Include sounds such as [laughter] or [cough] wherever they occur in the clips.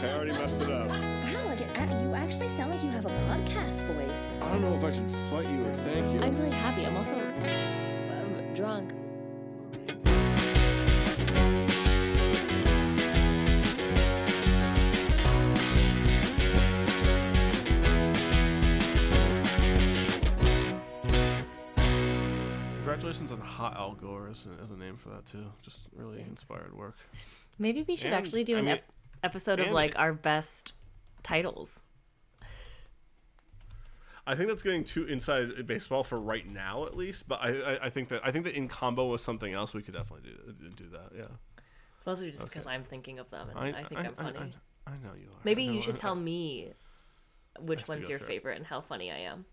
I already messed it up. Wow, like it, uh, you actually sound like you have a podcast voice. I don't know if I should fight you or thank you. I'm really happy. I'm also um, drunk. Congratulations on Hot Al Gore as a, as a name for that too. Just really inspired work. Maybe we should And, actually do I an mean- ep- episode of like our best titles. I think that's getting too inside baseball for right now, at least. But I, I, I think that I think that in combo with something else, we could definitely do uh, do that. Yeah. It's mostly just because I'm thinking of them and I, think I, am funny. I, I know you are. Maybe you should I- tell me which one's your it. favorite and how funny I am.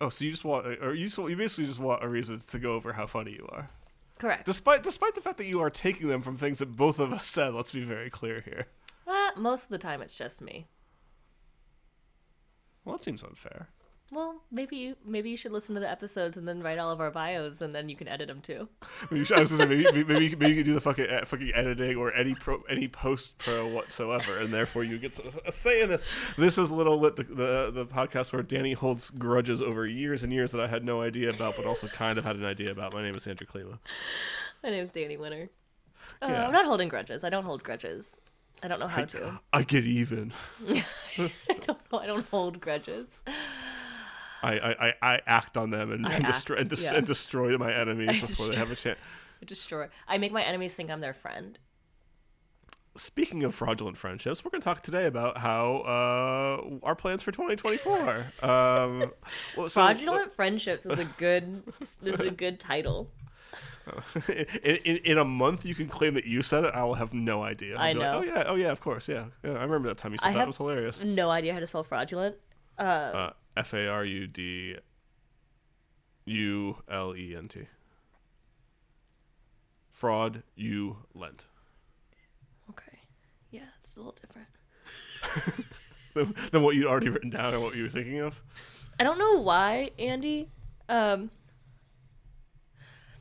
Oh, so you just want, or you you basically just want a reason to go over how funny you are, Correct. despite despite the fact that you are taking them from things that both of us said. Let's be very clear here. Uh, most of the time, it's just me. Well, that seems unfair. Well, maybe you maybe you should listen to the episodes and then write all of our bios, and then you can edit them too. Maybe, you should- I was gonna say, maybe, maybe, maybe, you could- maybe you could do the fucking fucking editing or any pro, any post pro whatsoever, and therefore you get a say in this. This is Little Lit, the, the the podcast where Dani holds grudges over years and years that I had no idea about, but also kind of had an idea about. My name is Andrew Klima. My name is Dani Winter. Uh, Yeah. I'm not holding grudges. I don't hold grudges. I don't know how to. I get even. [laughs] I don't know. I don't hold grudges. I, I, I, act on them and, and, destroy, and, des- yeah. and destroy my enemies [laughs] I before they have a chance. I destroy. I make my enemies think I'm their friend. Speaking of fraudulent friendships, we're going to talk today about how uh, our plans for 2024. [laughs] um, well, so- Fraudulent friendships is a [laughs] good this is a good title. in, in, in a month, you can claim that you said it. I will have no idea. I'll I be like, know. oh yeah, oh yeah, of course, yeah. yeah I remember that time you said I that. It was hilarious. No idea how to spell fraudulent. Uh, F a r u d u l e n t. Fraud you lent. Okay. Yeah, it's a little different. [laughs] Than, than what you'd already written down and what you were thinking of. I don't know why, Andy. Um,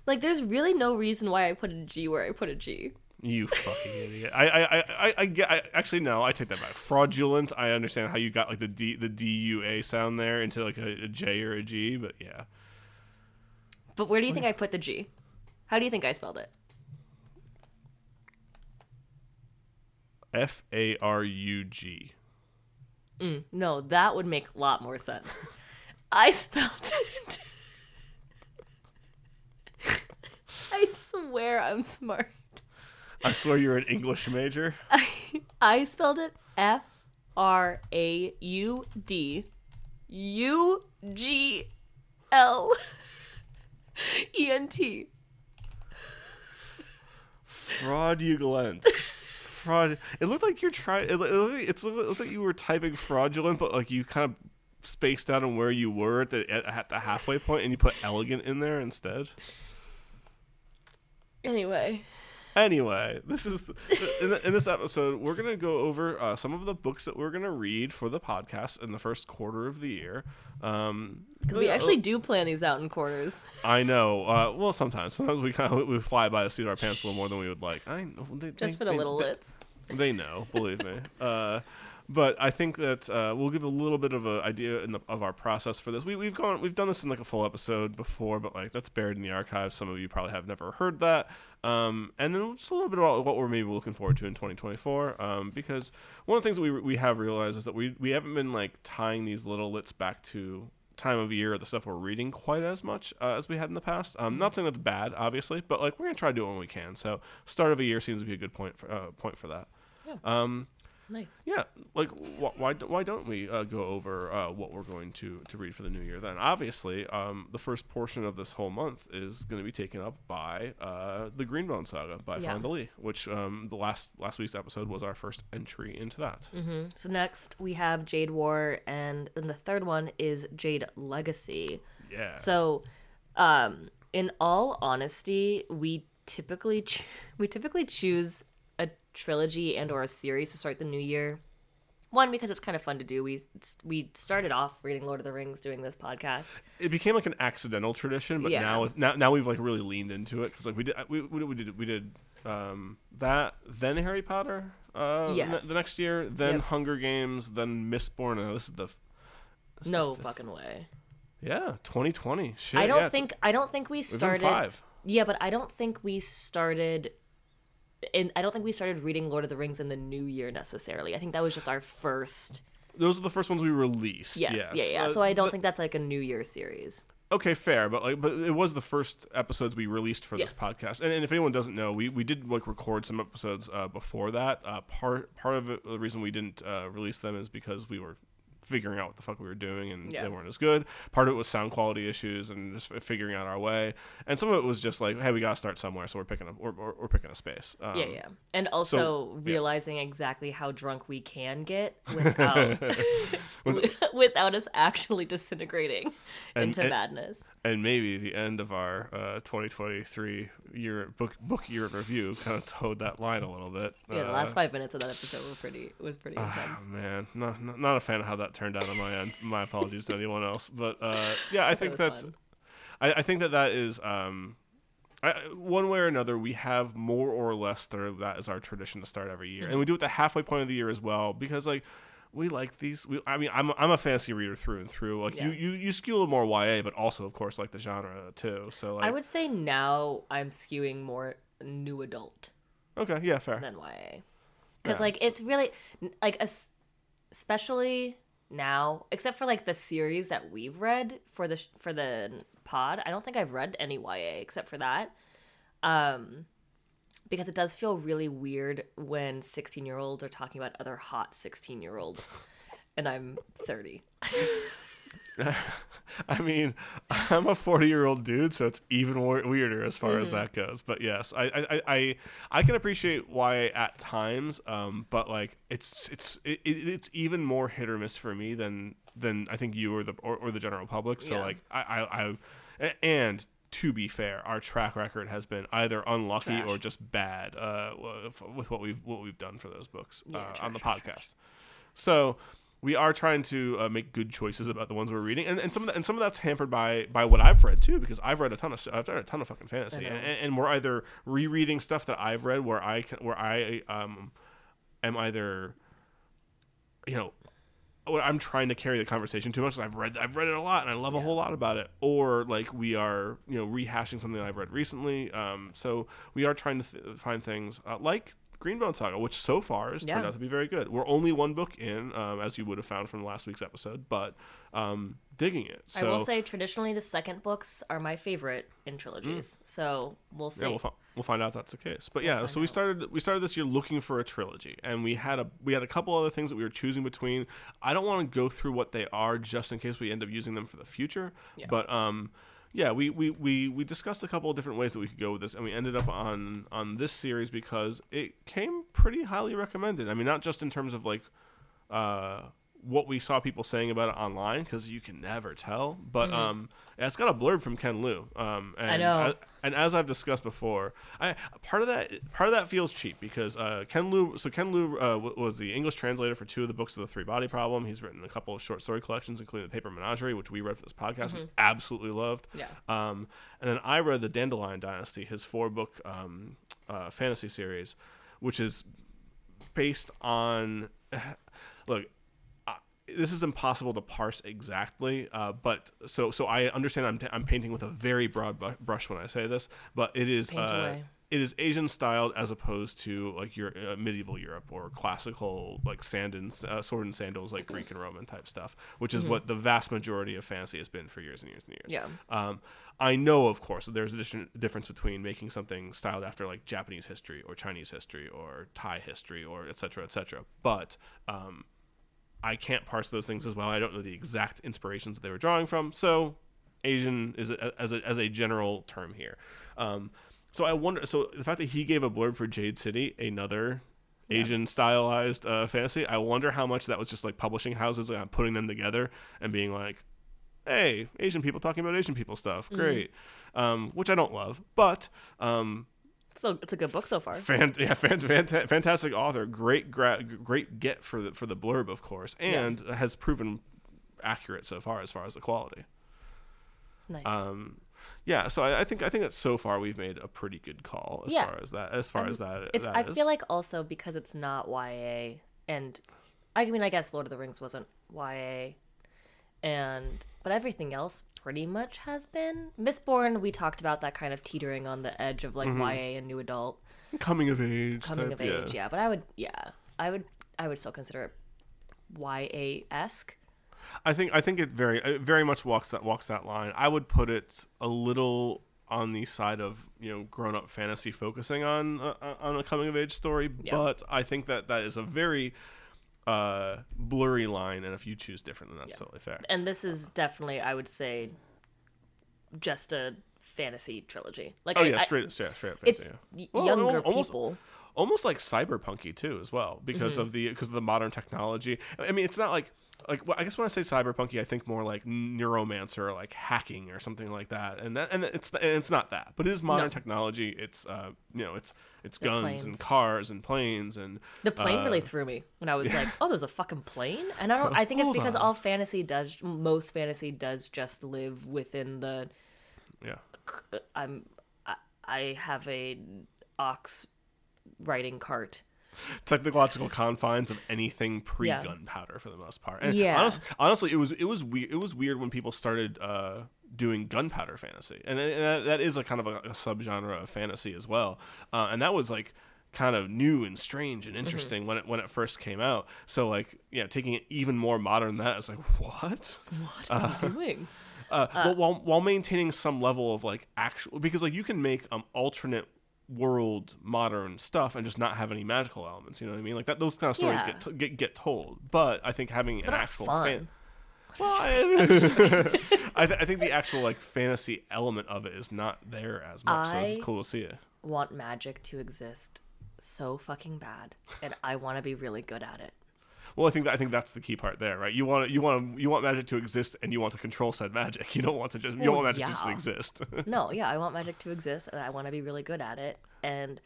like, there's really no reason why I put a G where I put a G. You fucking idiot. I, I, I, I, I, actually no. I take that back. Fraudulent. I understand how you got like the D, the D U A sound there into like a, a J or a G, but yeah. But where do you think I put the G? How do you think I spelled it? F A R U G. Mm, no, that would make a lot more sense. I spelled it. [laughs] I swear I'm smart. I swear you're an English major. [laughs] I spelled it F R A U D U G L [laughs] E N T. Fraudulent. Fraud. It looked like you're trying. It, looked- it, looked like- it looked like you were typing fraudulent, but like you kind of spaced out on where you were at the at the halfway point, and you put elegant in there instead. Anyway, Anyway, this is in, in this episode we're gonna go over uh, some of the books that we're gonna read for the podcast in the first quarter of the year. Um, because we yeah, actually do plan these out in quarters. I know. Uh, well, sometimes sometimes we kind of we fly by the seat of our pants a little more than we would like. I. They, Just they- for the they- little they- lits. They know, believe me. [laughs] Uh, but I think that uh, we'll give a little bit of an idea in the, of our process for this. We, we've gone, we've done this in like a full episode before, but like that's buried in the archives. Some of you probably have never heard that. Um, and then just a little bit about what we're maybe looking forward to in 2024. Um, because one of the things that we we have realized is that we we haven't been like tying these little lits back to time of year or the stuff we're reading quite as much uh, as we had in the past. Um, not saying that's bad, obviously, but like we're gonna try to do it when we can. So start of a year seems to be a good point for uh, point for that. Um, Nice. yeah, like wh- why why don't we uh, go over uh, what we're going to to read for the new year? Then obviously, um, the first portion of this whole month is going to be taken up by uh, the Greenbone Saga by Yeah. Fonda Lee, which um, the last last week's episode was our first entry into that. So next we have Jade War, and then the third one is Jade Legacy. Yeah. So, um, in all honesty, we typically ch- we typically choose trilogy and or a series to start the new year. One because it's kind of fun to do. We we started off reading Lord of the Rings, doing this podcast. it became like an accidental tradition, but Yeah. now now now we've like really leaned into it because like we did we, we, did we did um, that then Harry Potter uh, Yes. the next year, then Yep. Hunger Games, then Mistborn. And this is the this is No the- fucking way. yeah, 2020. Shit, I don't yeah, think I don't think we started. five. Yeah, but I don't think we started. In, I don't think we started reading Lord of the Rings in the new year necessarily. I think that was just our first. Those are the first ones we released. Yes, yes. yeah, yeah. Uh, so I don't think that's like a New Year series. Okay, fair, but like, but it was the first episodes we released for this podcast, and, and if anyone doesn't know, we, we did like record some episodes uh, before that. Uh, part part of it, the reason we didn't uh, release them is because we were figuring out what the fuck we were doing, and Yeah. they weren't as good. Part of it was sound quality issues and just figuring out our way, and some of it was just like, hey, we gotta start somewhere, so we're picking up, we're, we're, picking a space. Um, yeah, yeah. And also yeah. realizing exactly how drunk we can get without [laughs] [laughs] without us actually disintegrating And- into and- madness. And maybe the end of our uh, 2023 year book book year in review kind of towed that line a little bit. Yeah, the Uh, last five minutes of that episode were pretty was pretty Oh intense. man, not, not not a fan of how that turned out on my end. My apologies to anyone else, but uh, yeah, I think was that's. I, I think that that is um, I, one way or another we have more or less started that as our tradition to start every year, Mm-hmm. and we do it the halfway point of the year as well because like. We like these. We, I mean, I'm I'm a fantasy reader through and through. Like you, Yeah. you, you skew a little more YA, but also of course like the genre too. So like, I would say now I'm skewing more new adult okay, yeah, fair. than YA. Because Yeah, like it's- it's really like especially now, except for like the series that we've read for the for the pod. I don't think I've read any YA except for that. Um, because it does feel really weird when 16 year olds are talking about other hot 16 year olds, [laughs] and I'm 30. [laughs] I mean, I'm a 40 year old dude, so it's even weirder as far as Mm-hmm. that goes. But yes, I, I, I- I, I can appreciate why at times, um, but like it's it's it, it- it's even more hit or miss for me than than I think you or the or, or the general public. So Yeah. like I, and to be fair, our track record has been either unlucky Trash. or just bad uh, with, what we've what we've done for those books Yeah, uh, trash, on the trash, podcast. So we are trying to uh, make good choices about the ones we're reading, and, and some of that, and some of that's hampered by by what I've read too, because I've read a ton of I've read a ton of fucking fantasy, and, and we're either rereading stuff that I've read where I can, where I um am either you know I'm trying to carry the conversation too much. I've read I've read it a lot and I love a whole lot about it. Or like we are you know rehashing something that I've read recently. Um, so we are trying to th- find things uh, like Greenbone Saga, which so far has turned out to be very good. We're only one book in, um, as you would have found from last week's episode, but um, digging it. So I will say traditionally the second books are my favorite in trilogies. So we'll see. Mm. yeah, we'll, fi- we'll find out if that's the case. But yeah, so we out. started we started this year looking for a trilogy, and we had a we had a couple other things that we were choosing between. I don't want to go through what they are just in case we end up using them for the future. Yeah. But um, yeah, we, we, we, we discussed a couple of different ways that we could go with this, and we ended up on on this series because it came pretty highly recommended. I mean, not just in terms of like uh, what we saw people saying about it online, because you can never tell, but um, yeah, it's got a blurb from Ken Liu. Um, and Mm-hmm. know. as- and as I've discussed before, I part of that part of that feels cheap because uh, Ken Liu. So Ken Liu uh, w- was the English translator for two of the books of the Three Body Problem. He's written a couple of short story collections, including the Paper Menagerie, which we read for this podcast and absolutely loved. Yeah. Um, and then I read the Dandelion Dynasty, his four book um, uh, fantasy series, which is based on. [sighs] Look, this is impossible to parse exactly, uh, but so so I understand I'm, t- I'm painting with a very broad bu- brush when I say this, but it is uh, it is Asian styled as opposed to like your uh, medieval Europe or classical like sand and uh, sword and sandals like Greek and Roman type stuff, which is what the vast majority of fantasy has been for years and years and years. Yeah. Um, I know, of course, that there's a difference between making something styled after like Japanese history or Chinese history or Thai history or et cetera, et cetera. But um, I can't parse those things as well. I don't know the exact inspirations that they were drawing from. So Asian is a, as a, as a general term here. Um, so I wonder. So the fact that he gave a blurb for Jade City, another Asian stylized uh, fantasy, I wonder how much that was just like publishing houses like, putting them together and being like, "Hey, Asian people talking about Asian people stuff, great," um, which I don't love, but. Um, So it's a good book so far. Fan, yeah, fan, fanta- fantastic author, great, gra- great get for the for the blurb, of course, and has proven accurate so far as far as the quality. Nice. Um, Yeah, so I, I think I think that so far we've made a pretty good call as Yeah. far as that as far I'm- as that. It's. that I is. feel like also because it's not YA, and I mean, I guess Lord of the Rings wasn't YA, and but everything else pretty much has been. Mistborn, we talked about that kind of teetering on the edge of like Mm-hmm. YA and new adult, coming of age. coming type, of age. Yeah. but I would, yeah, I would, I would still consider it YA esque. I think I think it very it very much walks that walks that line. I would put it a little on the side of you know grown up fantasy focusing on uh, on a coming of age story, Yeah. but I think that that is a very uh, blurry line, and if you choose different, then that's totally fair. And this is definitely, I would say, just a fantasy trilogy. Like, Oh I- yeah, I- straight yeah, straight up it's fantasy, yeah. y- Well, younger al- almost- people. almost like cyberpunky too as well because Mm-hmm. of the because of the modern technology i mean it's not like like well, i guess when i say cyberpunky i think more like neuromancer or like hacking or something like that and that, and it's and it's not that but it is modern No. technology it's uh you know it's it's guns and cars and planes and The plane really uh, threw me when I was like, "Oh, there's a fucking plane," and I don't. [laughs] I think it's because on. all fantasy does, most fantasy does, just live within the. yeah I'm, I, I have a ox riding cart. [laughs] technological confines of anything pre Yeah. gunpowder for the most part. And Yeah. honest, honestly, it was it was weird. It was weird when people started uh, doing gunpowder fantasy, and, and that, that is a kind of a, a subgenre of fantasy as well. Uh, and that was like kind of new and strange and interesting when it when it first came out. So like yeah, taking it even more modern than that is like [laughs] what? What are you doing? [laughs] Uh, well, while while maintaining some level of like actual because like you can make um alternate world modern stuff and just not have any magical elements you know what i mean like that those kind of stories Yeah. get, to, get get told but i think having an actual fun. fan [laughs] well, I, [laughs] I, th- I think the actual like fantasy element of it is not there as much so it's cool to see it Want magic to exist so fucking bad, and I want to be really good at it. Well i think that, i think that's the key part there right you want you want you want magic to exist and you want to control said magic [laughs] you don't want to just you Well, oh, want magic just to yeah. exist [laughs] No, yeah, I want magic to exist, and I want to be really good at it, and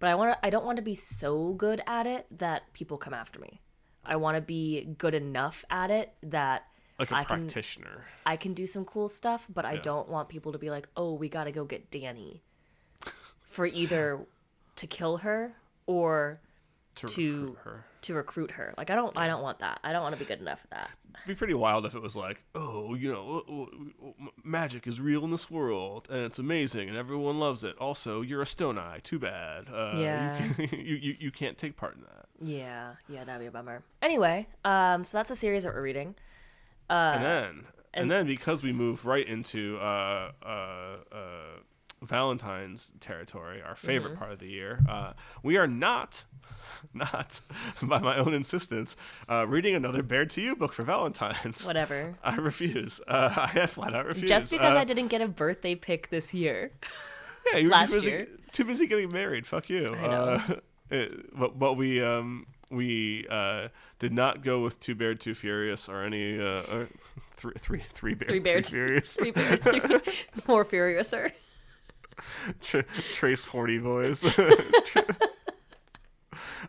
but I want to. I don't want to be so good at it that people come after me. I want to be good enough at it that like a I can practitioner I can do some cool stuff, but I don't want people to be like, "Oh, we got to go get Dani," for either to kill her or to, to- recruit her to recruit her. Like I don't I don't want that. I don't want to be good enough at that. It'd be pretty wild if it was like, oh, you know, magic is real in this world and it's amazing and everyone loves it. Also, you're a stone eye. Too bad. Uh, you Yeah. [laughs] can- You, you, you can't take part in that. Yeah, yeah, that'd be a bummer. Anyway, um, so that's a series that we're reading. Uh, and then, and, then because we move right into uh, uh, Valentine's territory, our favorite Mm-hmm. part of the year, uh, we are not, [laughs] not [laughs] by my own insistence, uh, reading another Bared to You book for Valentine's. Whatever. [laughs] I refuse. Uh, I have flat out refused. Just because Uh, I didn't get a birthday pick this year. Yeah, you were too busy, year. too busy getting married. Fuck you. Uh, it- but but we um we uh did not go with two bear, two furious, or any uh or three three three bear, Three bear, furious. Three bears, three more furiouser. [laughs] Tra- Trace horny boys. [laughs]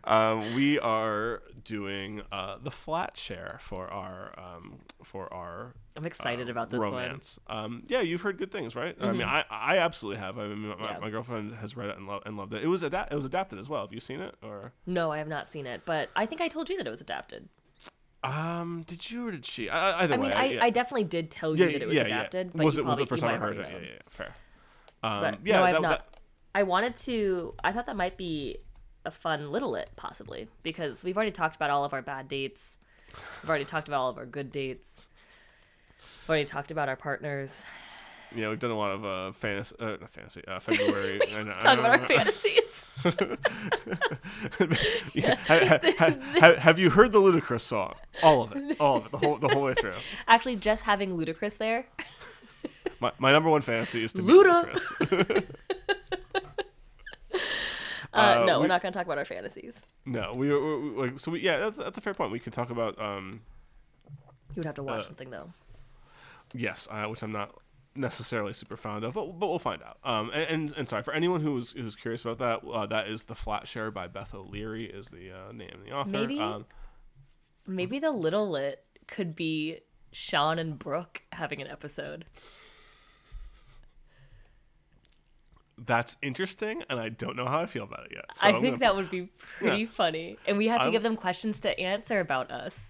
um, we are doing uh the flat share for our um for our I'm excited uh, about this romance. Um, yeah, you've heard good things, right? I mean, I, I absolutely have. I mean, my, Mm-hmm. Yeah. my girlfriend has read it and, lo- and loved it. It was adapt. It was adapted as well. Have you seen it or? No, I have not seen it, but I think I told you that it was adapted. Um, did you or did she? I, either I mean, way, I, yeah. I definitely did tell you yeah, that it was adapted, but was you it was probably, the first time I heard it? Know. yeah, yeah, fair. Um, But yeah, no, I've that- not. that- I wanted to. I thought that might be a fun little it possibly, because we've already talked about all of our bad dates. We've already talked about all of our good dates. We've already talked about our partners. yeah, we've done a lot of uh, fantasy, uh, not fantasy, uh, [laughs] February. Talk about our fantasies. [laughs] yeah. have you heard the Ludacris song? All of it, all of it, the whole the whole way through. [laughs] Actually, just having Ludacris there. My, my number one fantasy is to meet Luda! Ludacris. [laughs] [laughs] Uh, Uh, no, we- we're not going to talk about our fantasies. No, we, we, we like so we yeah that's, that's a fair point. We could talk about um You would have to watch Uh, something though. yes, uh, which I'm not necessarily super fond of, but, but we'll find out. Um and, and, and sorry for anyone who who's who's curious about that, uh, that is the Flat Share by Beth O'Leary is the uh, name of the author. Maybe- Um, Maybe the little lit could be Sean and Brooke having an episode. That's interesting, and I don't know how I feel about it yet. So I I'm think gonna that would be [laughs] pretty funny. And we have to I'm- give them questions to answer about us.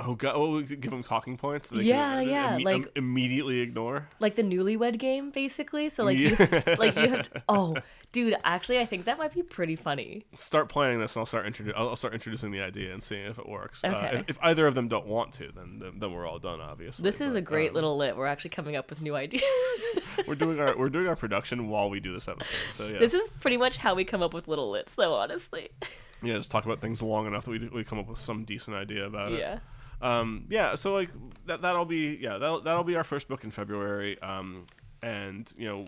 Oh god! Oh, give them talking points. That they Yeah, can, yeah, imme- like- im- immediately ignore. Like the newlywed game, basically. So like you like you have [laughs] to, oh dude, actually I think that might be pretty funny. Start planning this, and I'll start introdu- I'll start introducing the idea and seeing if it works. Uh, Okay. if, if either of them don't want to, then then, then we're all done. Obviously, This is but, a great um, little lit. We're actually coming up with new ideas. [laughs] We're doing our we're doing our production while we do this episode. So yeah, this is pretty much how we come up with little lits though, honestly. yeah, just talk about things long enough that we we come up with some decent idea about it. yeah. Um yeah so like that that'll be yeah that'll, that'll be our first book in february. Um and you know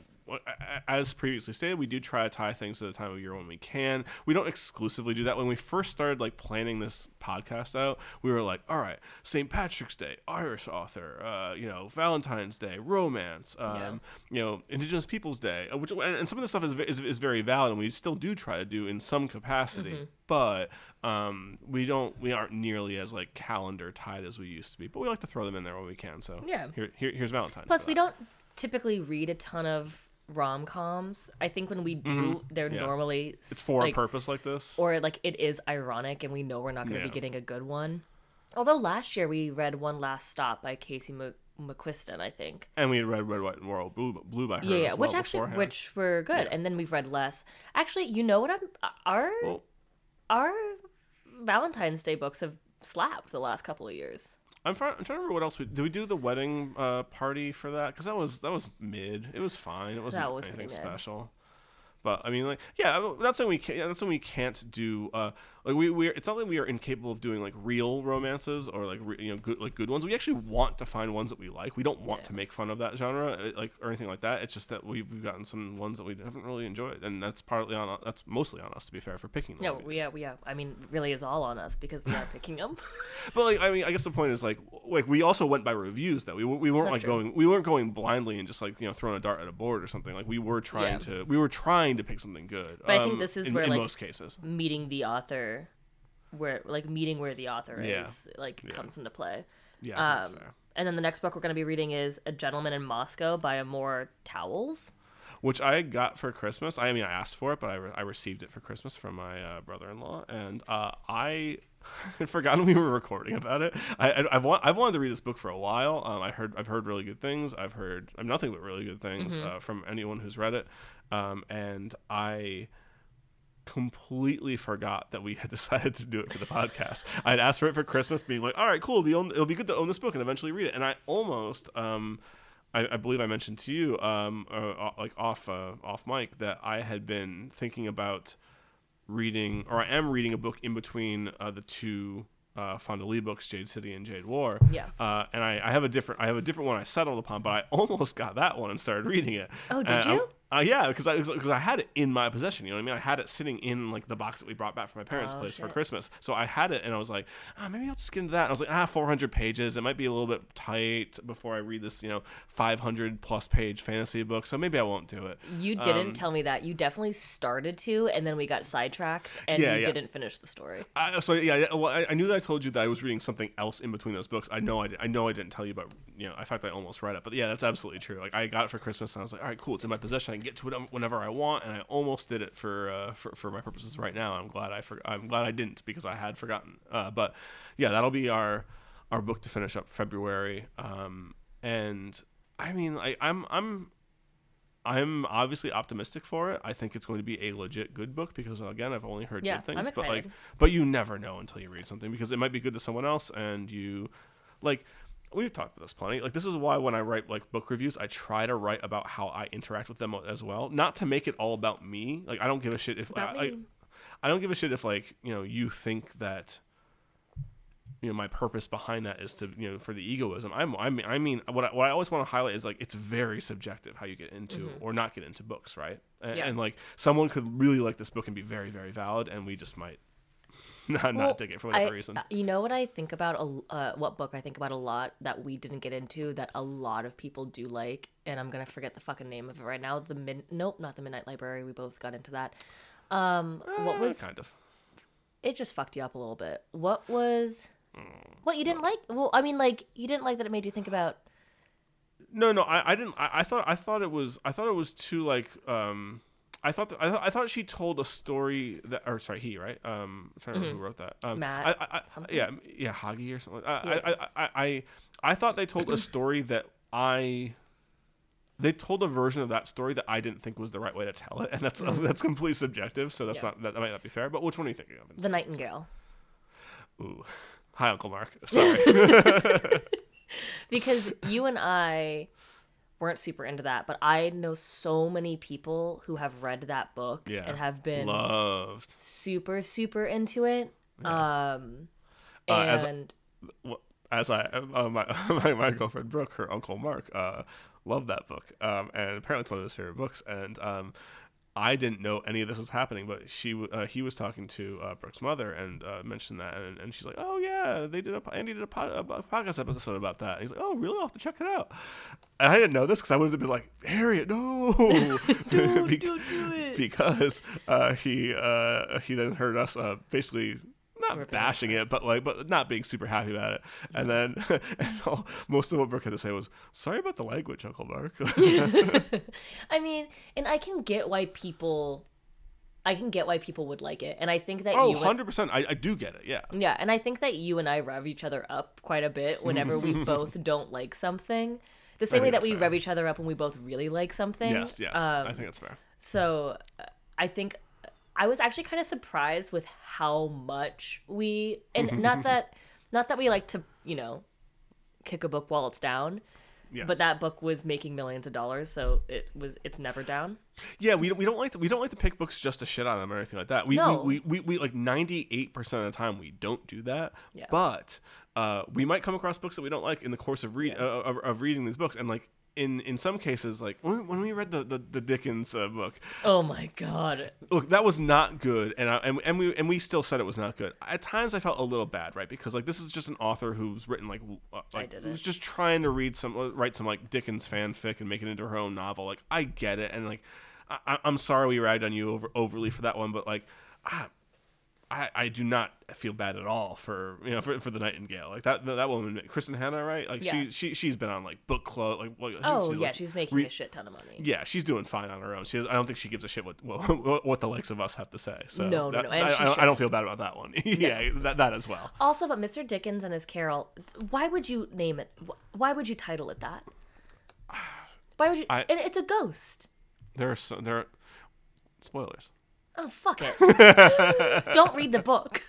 as previously stated we do try to tie things to the time of year when we can we don't exclusively do that when we first started like planning this podcast out we were like all right st patrick's day irish author uh you know valentine's day romance um Yeah. you know indigenous peoples day uh, which and and some of this stuff is, is, is very valid and we still do try to do in some capacity Mm-hmm. but um we don't we aren't nearly as like calendar tied as we used to be but we like to throw them in there when we can so Yeah. here, here here's valentine's Plus we don't typically read a ton of rom coms. I think when we do, they're Mm-hmm. Yeah. normally it's for like, a purpose like this or like it is ironic and we know we're not going to Yeah. be getting a good one. Although last year we read One Last Stop by Casey Mc- McQuiston, I think. and we read red white and royal blue, blue by her Yeah, yeah, which actually beforehand. which were good. And then we've read less. Actually, you know what I'm our well our Valentine's Day books have slapped the last couple of years. I'm, trying, I'm trying to remember what else we did. We do the wedding uh, party for that because that was that was mid. It was fine. It wasn't was anything special. But I mean, like, yeah, I'm not saying we can't. That's saying we can't do. Uh, like we we it's not that we are incapable of doing like real romances or like re, you know good like good ones. We actually want to find ones that we like. We don't want Yeah. to make fun of that genre uh, like or anything like that. It's just that we've, we've gotten some ones that we haven't really enjoyed, and that's partly on that's mostly on us to be fair for picking them. No, we yeah, we yeah. I mean, really is all on us because we are picking them. [laughs] But like, I mean, I guess the point is like, like we also went by reviews that we we weren't That's like true. going we weren't going blindly and just like you know throwing a dart at a board or something. Like we were trying Yeah. to we were trying to pick something good. But I think um, this is in, where, in like, most cases. Meeting the author, where like meeting where the author Yeah. is, like Yeah. comes into play. Yeah, Um, that's fair. and then the next book we're going to be reading is A Gentleman in Moscow by Amor Towles. which I got for Christmas. I mean, I asked for it, but I, re- I received it for Christmas from my uh, brother-in-law, and uh, I [laughs] had forgotten we were recording about it. I, I I've, want, I've wanted to read this book for a while. Um, I heard I've heard really good things. I've heard I'm nothing but really good things Mm-hmm. uh, from anyone who's read it, um, and I completely forgot that we had [laughs] decided to do it for the podcast. I had asked for it for Christmas, being like, "All right, cool. It'll be, own, it'll be good to own this book and eventually read it." And I almost, um, I, I believe I mentioned to you, um, uh, like off uh, off mic, that I had been thinking about reading, or I am reading a book in between uh, the two uh, Fonda Lee books, Jade City and Jade War. Yeah. Uh, and I, I have a different, I have a different one I settled upon, but I almost got that one and started reading it. Oh, did And you? Uh, yeah, because I because I had it in my possession. You know what I mean? I had it sitting in like the box that we brought back from my parents' Oh, place for. Christmas. So I had it, and I was like, ah, maybe I'll just get into that. And I was like, ah, 400 pages. It might be a little bit tight before I read this, you know, 500 plus page fantasy book. So maybe I won't do it. You didn't Um, tell me that. You definitely started to, and then we got sidetracked, and Yeah, you yeah. didn't finish the story. I, so yeah, yeah, well, I, I knew that I told you that I was reading something else in between those books. I know I, did, I know I didn't tell you, about you know, in fact, I almost read it. But yeah, that's absolutely true. Like I got it for Christmas, and I was like, all right, cool, it's in my possession. Can get to it whenever I want, and I almost did it for uh, for, for my purposes right now. I'm glad I for, I'm glad I didn't because I had forgotten. Uh, but yeah, that'll be our our book to finish up February. Um, and I mean, I, I'm I'm I'm obviously optimistic for it. I think it's going to be a legit good book because again, I've only heard Yeah, good things. But like, but you never know until you read something because it might be good to someone else, and you, like, we've talked about this plenty. Like, this is why when I write like book reviews, I try to write about how I interact with them as well, not to make it all about me. Like, I don't give a shit if I, I. I don't give a shit if like you know you think that you know my purpose behind that is to you know for the egoism i'm i mean i mean what I, what I always want to highlight is like it's very subjective how you get into or not get into books right and, Mm-hmm. Yeah. and like someone could really like this book and be very very valid and we just might [laughs] not, Well, not dig it for whatever I- reason uh, You know what I think about a uh, what book I think about a lot that we didn't get into that a lot of people do like, and I'm gonna forget the fucking name of it right now. The mid nope, not the Midnight Library. We both got into that. Um, what Eh, was kind of it? Just fucked you up a little bit. What was Mm, what you didn't like? Well, I mean, like you didn't like that it made you think about No, no, I, I didn't. I, I thought I thought it was I thought it was too like um. I thought I, thought I thought she told a story that or sorry he right um I'm trying to remember who wrote that um Mm-hmm. Matt I, I, I, yeah yeah Hagi or something I, Yeah. I, I, I I thought they told a [clears throat] story that I they told a version of that story that I didn't think was the right way to tell it and that's that's completely subjective so that's Mm-hmm. Yeah. not that might not be fair but which one are you thinking of The Nightingale. Ooh. Hi, Uncle Mark. Sorry. [laughs] [laughs] because you and I weren't super into that, but I know so many people who have read that book yeah. and have been loved. super super into it. Um Uh, as- and As I, uh, my, [laughs] my my girlfriend Brooke, her uncle Mark, uh, loved that book, um, and apparently it's one of his favorite books. And um, I didn't know any of this was happening, but she uh, he was talking to uh, Brooke's mother and uh, mentioned that, and, and she's like, "Oh yeah, they did a Andy did a, pod, a podcast episode about that." And he's like, "Oh really? I'll have to check it out." And I didn't know this because I would have been like, "Harriet, no, [laughs] [laughs] Bec- don't do it. because uh, he uh, he then heard us uh, basically not bashing it, but like but not being super happy about it. And then [laughs] and all, most of what Brooke had to say was, "Sorry about the language, Uncle Mark." [laughs] [laughs] I mean, and I can get why people I can get why people would like it. And I think that oh, you 100 percent. I, I do get it. Yeah. Yeah, and I think that you and I rev each other up quite a bit whenever we both don't like something. The same way that we fair. rev each other up when we both really like something. Yes. Yes. Um, I think that's fair. So uh, I think I was actually kind of surprised with how much we and [laughs] not that not that we like to, you know, kick a book while it's down, Yes. but that book was making millions of dollars, so it was it's never down. Yeah, we don't, we don't like to, we don't like to pick books just to shit on them or anything like that. We No. we, we, we, we like ninety eight percent of the time we don't do that. Yeah. But uh, we might come across books that we don't like in the course of read Yeah. uh, of, of reading these books, and like in in some cases, like when, when we read the the, the Dickens uh, book, Oh my god. look that was not good, and I, and and we and we still said it was not good. At times, I felt a little bad, right? Because like this is just an author who's written like uh, like who's just trying to read some uh, write some like Dickens fanfic and make it into her own novel. Like I get it, and like I, I'm sorry we ragged on you over overly for that one, but like. I, I, I do not feel bad at all for you know for, for the Nightingale like that that woman Kristin Hannah right like Yeah. she she she's been on like book club like what, Oh she's, yeah, like, she's making re- a shit ton of money. yeah, she's doing fine on her own. She, has, I don't think she gives a shit what what, what the likes of us have to say. So No, no, that- no, and I, I, don't- I don't feel bad about that one. [laughs] yeah, that, that as well. Also, but Mr. Dickens and his Carol, why would you name it? Why would you title it that? Why would you? I- and it's a ghost. There are so, there are spoilers. Oh fuck it! [laughs] Don't read the book.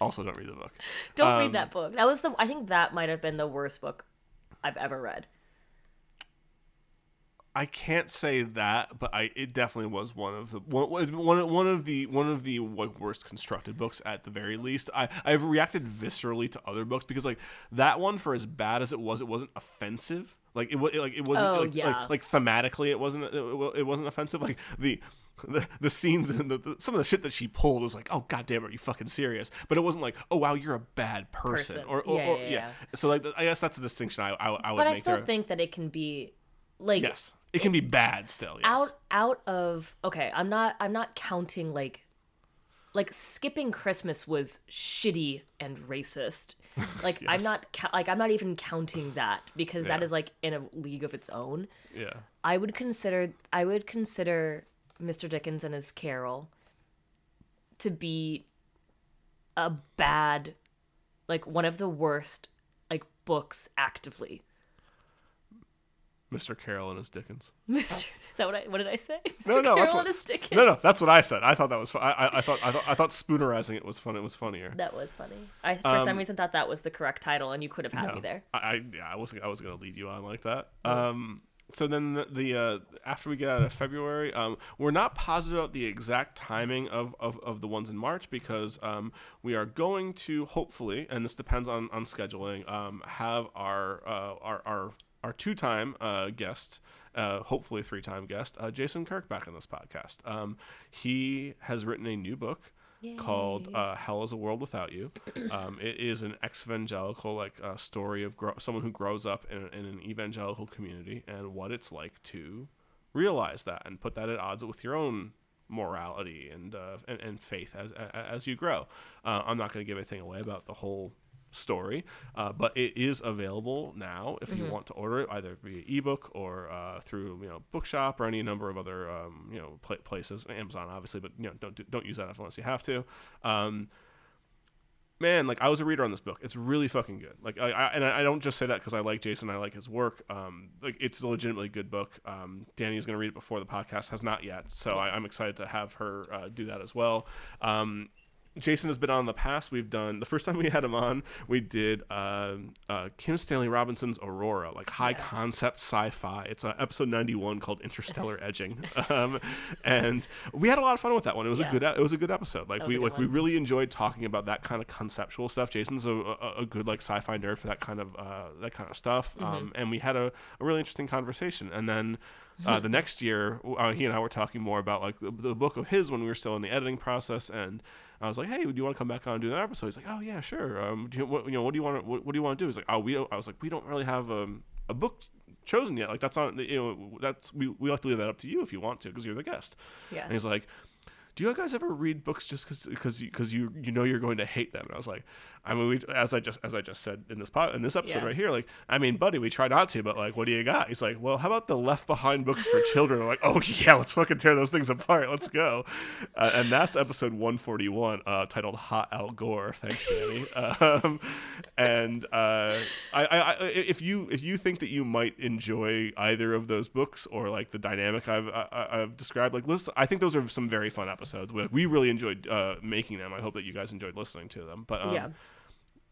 Also, don't read the book. Don't Um, read that book. That was the. I think that might have been the worst book I've ever read. I can't say that, but I it definitely was one of the one one, one of the one of the worst constructed books at the very least. I I've reacted viscerally to other books because like that one for as bad as it was, it wasn't offensive. Like it was like it wasn't Oh, like, yeah. like like thematically it wasn't it, it wasn't offensive. Like the the, the scenes and the, the, some of the shit that she pulled was like, oh god damn, are you fucking serious? But it wasn't like, oh wow, you're a bad person, Person. or, or, Yeah, or yeah, yeah, yeah. So like I guess that's a distinction I I, I would But I still there. think that it can be, like, yes, it can be bad still. Yes. out out of. Okay, I'm not. I'm not counting like. Like skipping Christmas was shitty and racist. [laughs] Like I'm not ca- like I'm not even counting that because that Yeah. is like in a league of its own. yeah. I would consider I would consider Mr. Dickens and his Carol to be a bad like one of the worst like books actively. Mr. Carroll and his Dickens. [laughs] Mr. Is that what I what did I say? Mr. No, no, Carol that's what, and his Dickens. no, no, that's what I said. I thought that was. Fu- I, I, I thought, I thought, I thought spoonerizing it was fun. It was funnier. That was funny. I for some reason thought that was the correct title and you could have had Um, No. me there. I, I, yeah, I wasn't, I was gonna lead you on like that. Um, so then the, the uh, after we get out of February, um, we're not positive about the exact timing of, of, of the ones in March because um, we are going to hopefully, and this depends on on scheduling, um, have our uh, our our our two time uh, guest. Uh, hopefully, three time guest, uh, Jason Kirk, back on this podcast. Um, he has written a new book called uh, "Hell Is a World Without You." [clears throat] Um, it is an ex-evangelical like uh, story of grow- someone who grows up in, in an evangelical community and what it's like to realize that and put that at odds with your own morality and uh, and, and faith as as you grow. Uh, I'm not going to give anything away about the whole story, uh, but it is available now if Mm-hmm. you want to order it either via ebook or uh, through you know Bookshop or any number of other um, you know pla places, Amazon obviously, but you know don't do- don't use that unless you have to. Um, man, like I was a reader on this book. It's really fucking good. Like I, I and I don't just say that because I like Jason. I like his work. Um, like it's a legitimately good book. Um, Dani is going to read it before the podcast has not yet, so I, I'm excited to have her uh, do that as well. Um, Jason has been on in the past. We've done the first time we had him on. We did uh, uh, Kim Stanley Robinson's Aurora, like high Yes. concept sci-fi. It's uh, episode ninety one called Interstellar [laughs] Edging, um, and we had a lot of fun with that one. It was Yeah. a good. It was a good episode. Like we like we really enjoyed talking about that kind of conceptual stuff. Jason's a, a, a good like sci-fi nerd for that kind of uh, that kind of stuff. Mm-hmm. Um, and we had a, a really interesting conversation. And then [laughs] uh, the next year, uh, he and I were talking more about like the, the book of his when we were still in the editing process. And I was like, "Hey, do you want to come back on and do that episode?" He's like, "Oh yeah, sure. Um, do you, what, you know, what do you want? What, what do you want to do?" He's like, "Oh, we." Don't, I was like, "We don't really have um, a book." chosen yet like that's on you know that's we, we like to leave that up to you if you want to because you're the guest Yeah. and he's like, "Do you guys ever read books just because because you, 'cause you you know you're going to hate them?" And I was like, "I mean, we, as I just as I just said in this pod, in this episode Yeah. right here, like, I mean, buddy, we try not to, but like, what do you got?" He's like, "Well, how about the Left Behind books for [laughs] children?" I'm like, "Oh yeah, let's fucking tear those things apart. Let's go." Uh, and that's episode 141, uh, titled "Hot Al Gore." Thanks, Dani. [laughs] um, and uh, I, I, I, if you if you think that you might enjoy either of those books or like the dynamic I've I, I've described, like listen, I think those are some very fun episodes. We, we really enjoyed uh, making them. I hope that you guys enjoyed listening to them. But um, Yeah.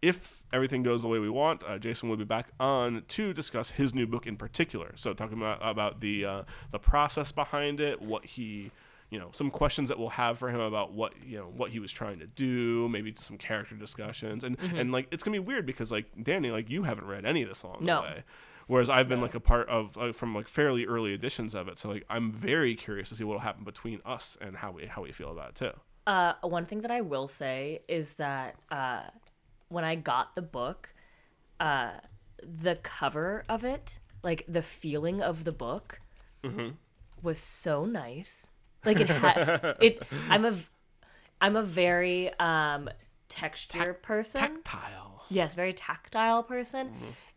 If everything goes the way we want, uh, Jason will be back on to discuss his new book in particular. So talking about about the uh, the process behind it, what he you know some questions that we'll have for him about what you know what he was trying to do maybe some character discussions and Mm-hmm. and like it's gonna be weird because like danny like you haven't read any of this along No. the way whereas i've been like a part of uh, from like fairly early editions of it so like i'm very curious to see what will happen between us and how we how we feel about it too Uh, one thing that I will say is that uh, when I got the book, uh, the cover of it, like the feeling of the book, was so nice. Like it had [laughs] it. I'm a, I'm a very um texture person. tactile Yes, very tactile person.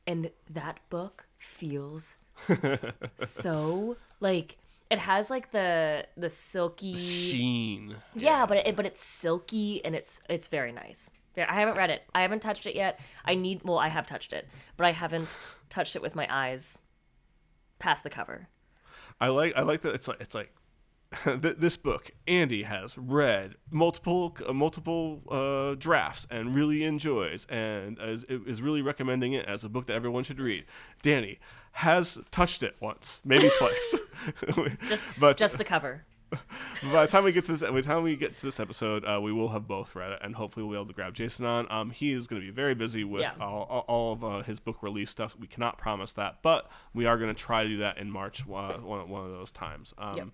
And that book feels [laughs] so like it has like the the silky sheen yeah, but it, but it's silky and it's it's very nice. I haven't read it. I haven't touched it yet. I need well, I have touched it, but I haven't touched it with my eyes past the cover. I like I like that it's like it's like [laughs] this book Andy has read multiple uh, multiple uh, drafts and really enjoys and is, is really recommending it as a book that everyone should read. Dani has touched it once, maybe twice. [laughs] [laughs] Just But- just the cover. [laughs] by the time we get to this, by the time we get to this episode, uh, we will have both read it, and hopefully we'll be able to grab Jason on. Um, he is going to be very busy with Yeah. all, all, all of uh, his book release stuff. We cannot promise that, but we are going to try to do that in March, uh, one, one of those times. Um, Yep.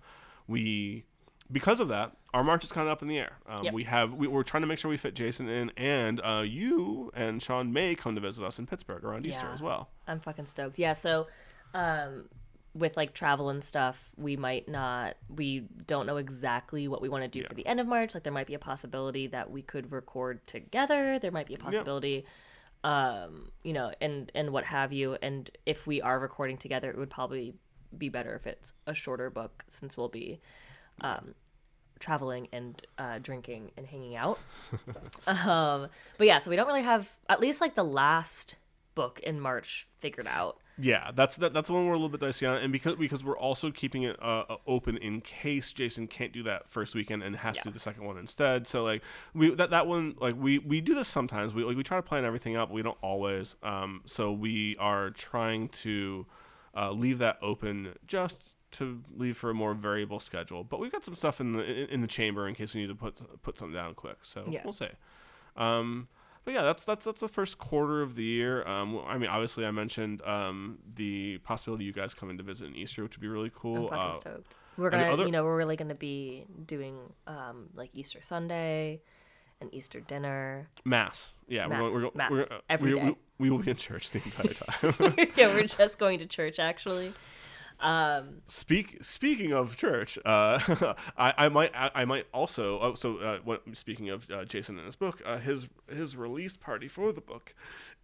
We, because of that, our March is kind of up in the air. Um, Yep. We have we, we're trying to make sure we fit Jason in, and uh, you and Sean may come to visit us in Pittsburgh around Easter as well. I'm fucking stoked. Yeah, so um with like travel and stuff, we might not we don't know exactly what we want to do for the end of March. Like there might be a possibility that we could record together. There might be a possibility um, you know, and and what have you. And if we are recording together, it would probably be better if it's a shorter book since we'll be um traveling and uh, drinking and hanging out. [laughs] um, but yeah, so we don't really have at least like the last book in March figured out. Yeah, that's that, that's the one we're a little bit dicey on, and because because we're also keeping it uh, uh, open in case Jason can't do that first weekend and has to do the second one instead. So like we that that one like we we do this sometimes. We like we try to plan everything up. But we don't always. Um, so we are trying to uh, leave that open just to leave for a more variable schedule. But we've got some stuff in the in, in the chamber in case we need to put put something down quick. So Yeah. we'll see. Um, but yeah, that's that's that's the first quarter of the year. Um, I mean, obviously, I mentioned um, the possibility of you guys coming to visit in Easter, which would be really I'm cool. fucking Uh, stoked. We're gonna, other- you know, we're really gonna be doing um, like Easter Sunday, and Easter dinner. mass, yeah, Ma- we're, going- we're, mass, we're, uh, every we, day. we, we will be in church the entire time. [laughs] yeah, we're just going to church actually. Um, Speak speaking of church, uh, [laughs] I, I might I, I might also oh, so uh, what, speaking of uh, Jason and his book, uh, his his release party for the book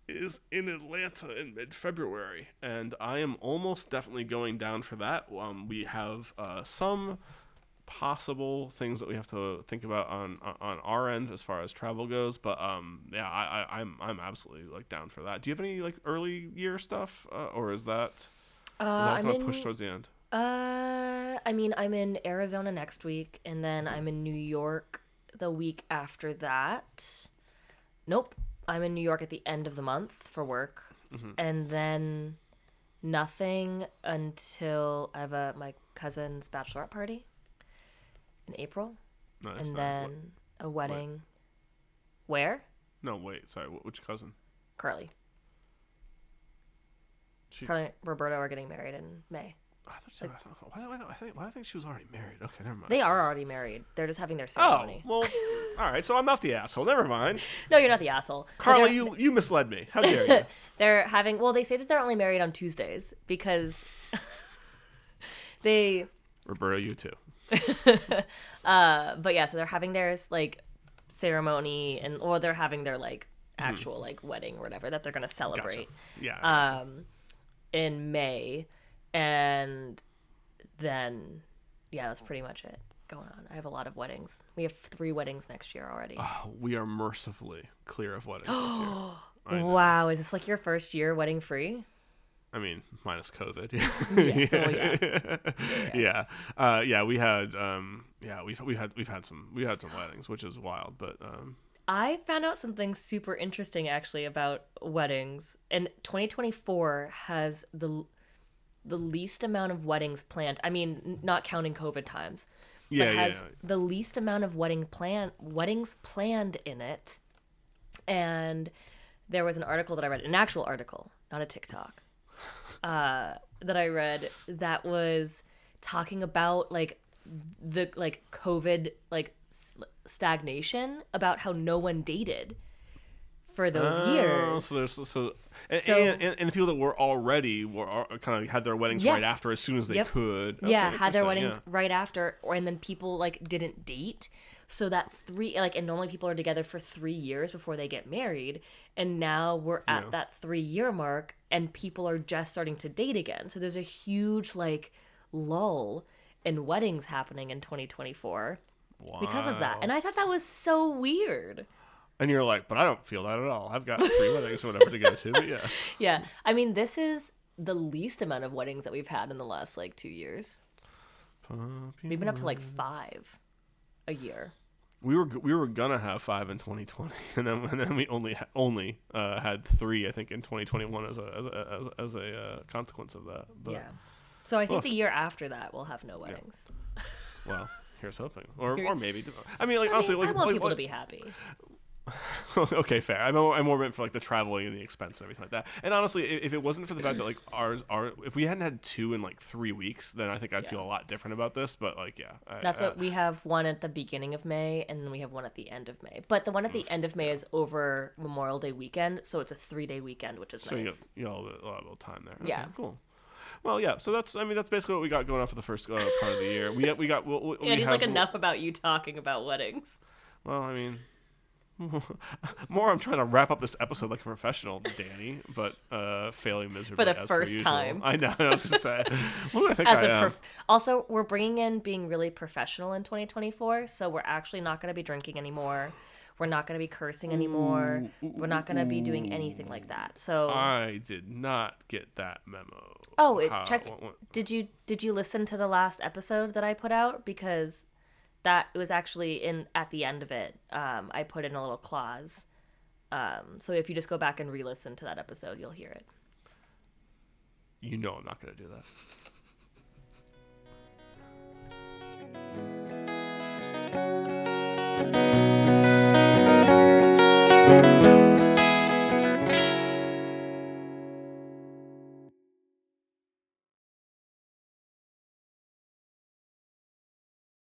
is in Atlanta in mid February, and I am almost definitely going down for that. Um, we have uh, some possible things that we have to think about on on our end as far as travel goes, but um, yeah, I, I I'm I'm absolutely like down for that. Do you have any like early year stuff, uh, or is that uh, that I'm going to in. push towards the end? Uh, I mean, I'm in Arizona next week, and then I'm in New York the week after that. Nope, I'm in New York at the end of the month for work, and then nothing until I have a my cousin's bachelorette party in April, Nice. and then What- a wedding. Where? No, wait. Sorry. Which cousin? Carly. She. Carly and Roberto are getting married in May. I thought she, I thought- why, do I, I think, why do I think she was already married? Okay, never mind. They are already married. They're just having their ceremony. oh, well, [laughs] all right. So I'm not the asshole. Never mind. No, you're not the asshole. Carly, you you misled me. How dare you? [laughs] They're having well, they say that they're only married on Tuesdays because [laughs] they Roberto, you too. uh but yeah, so they're having their like ceremony and or they're having their like Mm-hmm. actual like wedding or whatever that they're gonna celebrate Yeah. I gotcha. um in May and then yeah, that's pretty much it going on. I have a lot of weddings. We have three weddings next year already. Oh, we are mercifully clear of weddings this year. [gasps] Wow, is this like your first year wedding free? I mean, minus COVID. [laughs] Yeah, so, [laughs] yeah. yeah. Uh, yeah, we had um, yeah, we've we had we've had some we had some weddings, which is wild, but um, I found out something super interesting actually about weddings. And 2024 has the the least amount of weddings planned. I mean, not counting COVID times. yeah, but yeah, has the least amount of wedding plan weddings planned in it. And there was an article that I read, an actual article, not a TikTok, [laughs] uh, that I read that was talking about like the like COVID like stagnation about how no one dated for those Oh, years. So there's so and, So- and, and, and the people that were already were uh, kind of had their weddings right after as soon as they Yep. could. yeah, had their weddings right after, or and then people like didn't date. So that three like and normally people are together for three years before they get married, and now we're at Yeah. that three year mark, and people are just starting to date again. So there's a huge like lull in weddings happening in 2024 Yeah. because of that, and I thought that was so weird. And you're like, but I don't feel that at all. I've got three [laughs] weddings or whatever to go to. But yes, [laughs] Yeah, I mean this is the least amount of weddings that we've had in the last like two years. We've been up to like five a year. we were we were gonna have five in 2020, [laughs] and then and then we only only uh, had three, I think, in 2021 as a as a, as a, uh, consequence of that. But yeah. So I think Oof. the year after that we'll have no weddings. well, here's hoping, or or maybe. [laughs] I mean, like I, honestly, mean, like, I want like- people to be happy. [laughs] okay, fair. I'm more, I'm more meant for like the traveling and the expense and everything like that. And honestly, if, if it wasn't for the fact that like [clears throat] ours are, if we hadn't had two in like three weeks, then I think I'd feel a lot different about this. But like, yeah, I, That's uh, what we have one at the beginning of May and then we have one at the end of May. But the one at the end of May is over Memorial Day weekend, so it's a three day weekend, which is So you nice. got, you know, a little, a lot of time there. Okay, Yeah. cool. Well, yeah. So that's, I mean, that's basically what we got going on for the first uh, part of the year. We we got, we, we [laughs] and he's have, like enough about you talking about weddings. Well, I mean, [laughs] more. I'm trying to wrap up this episode like a professional, Dani, but uh, failing miserably for the first time. I know. I was gonna say. [laughs] What do I think As I a am? prof- also, we're bringing in being really professional in 2024, so we're actually not going to be drinking anymore. We're not going to be cursing mm, anymore. Ooh, We're not going to be doing anything like that. So I did not get that memo. Oh, it, How, check. What, what, did you did you listen to the last episode that I put out because that was actually in at the end of it. Um, I put in a little clause. Um, so if you just go back and re-listen to that episode, you'll hear it. You know I'm not going to do that.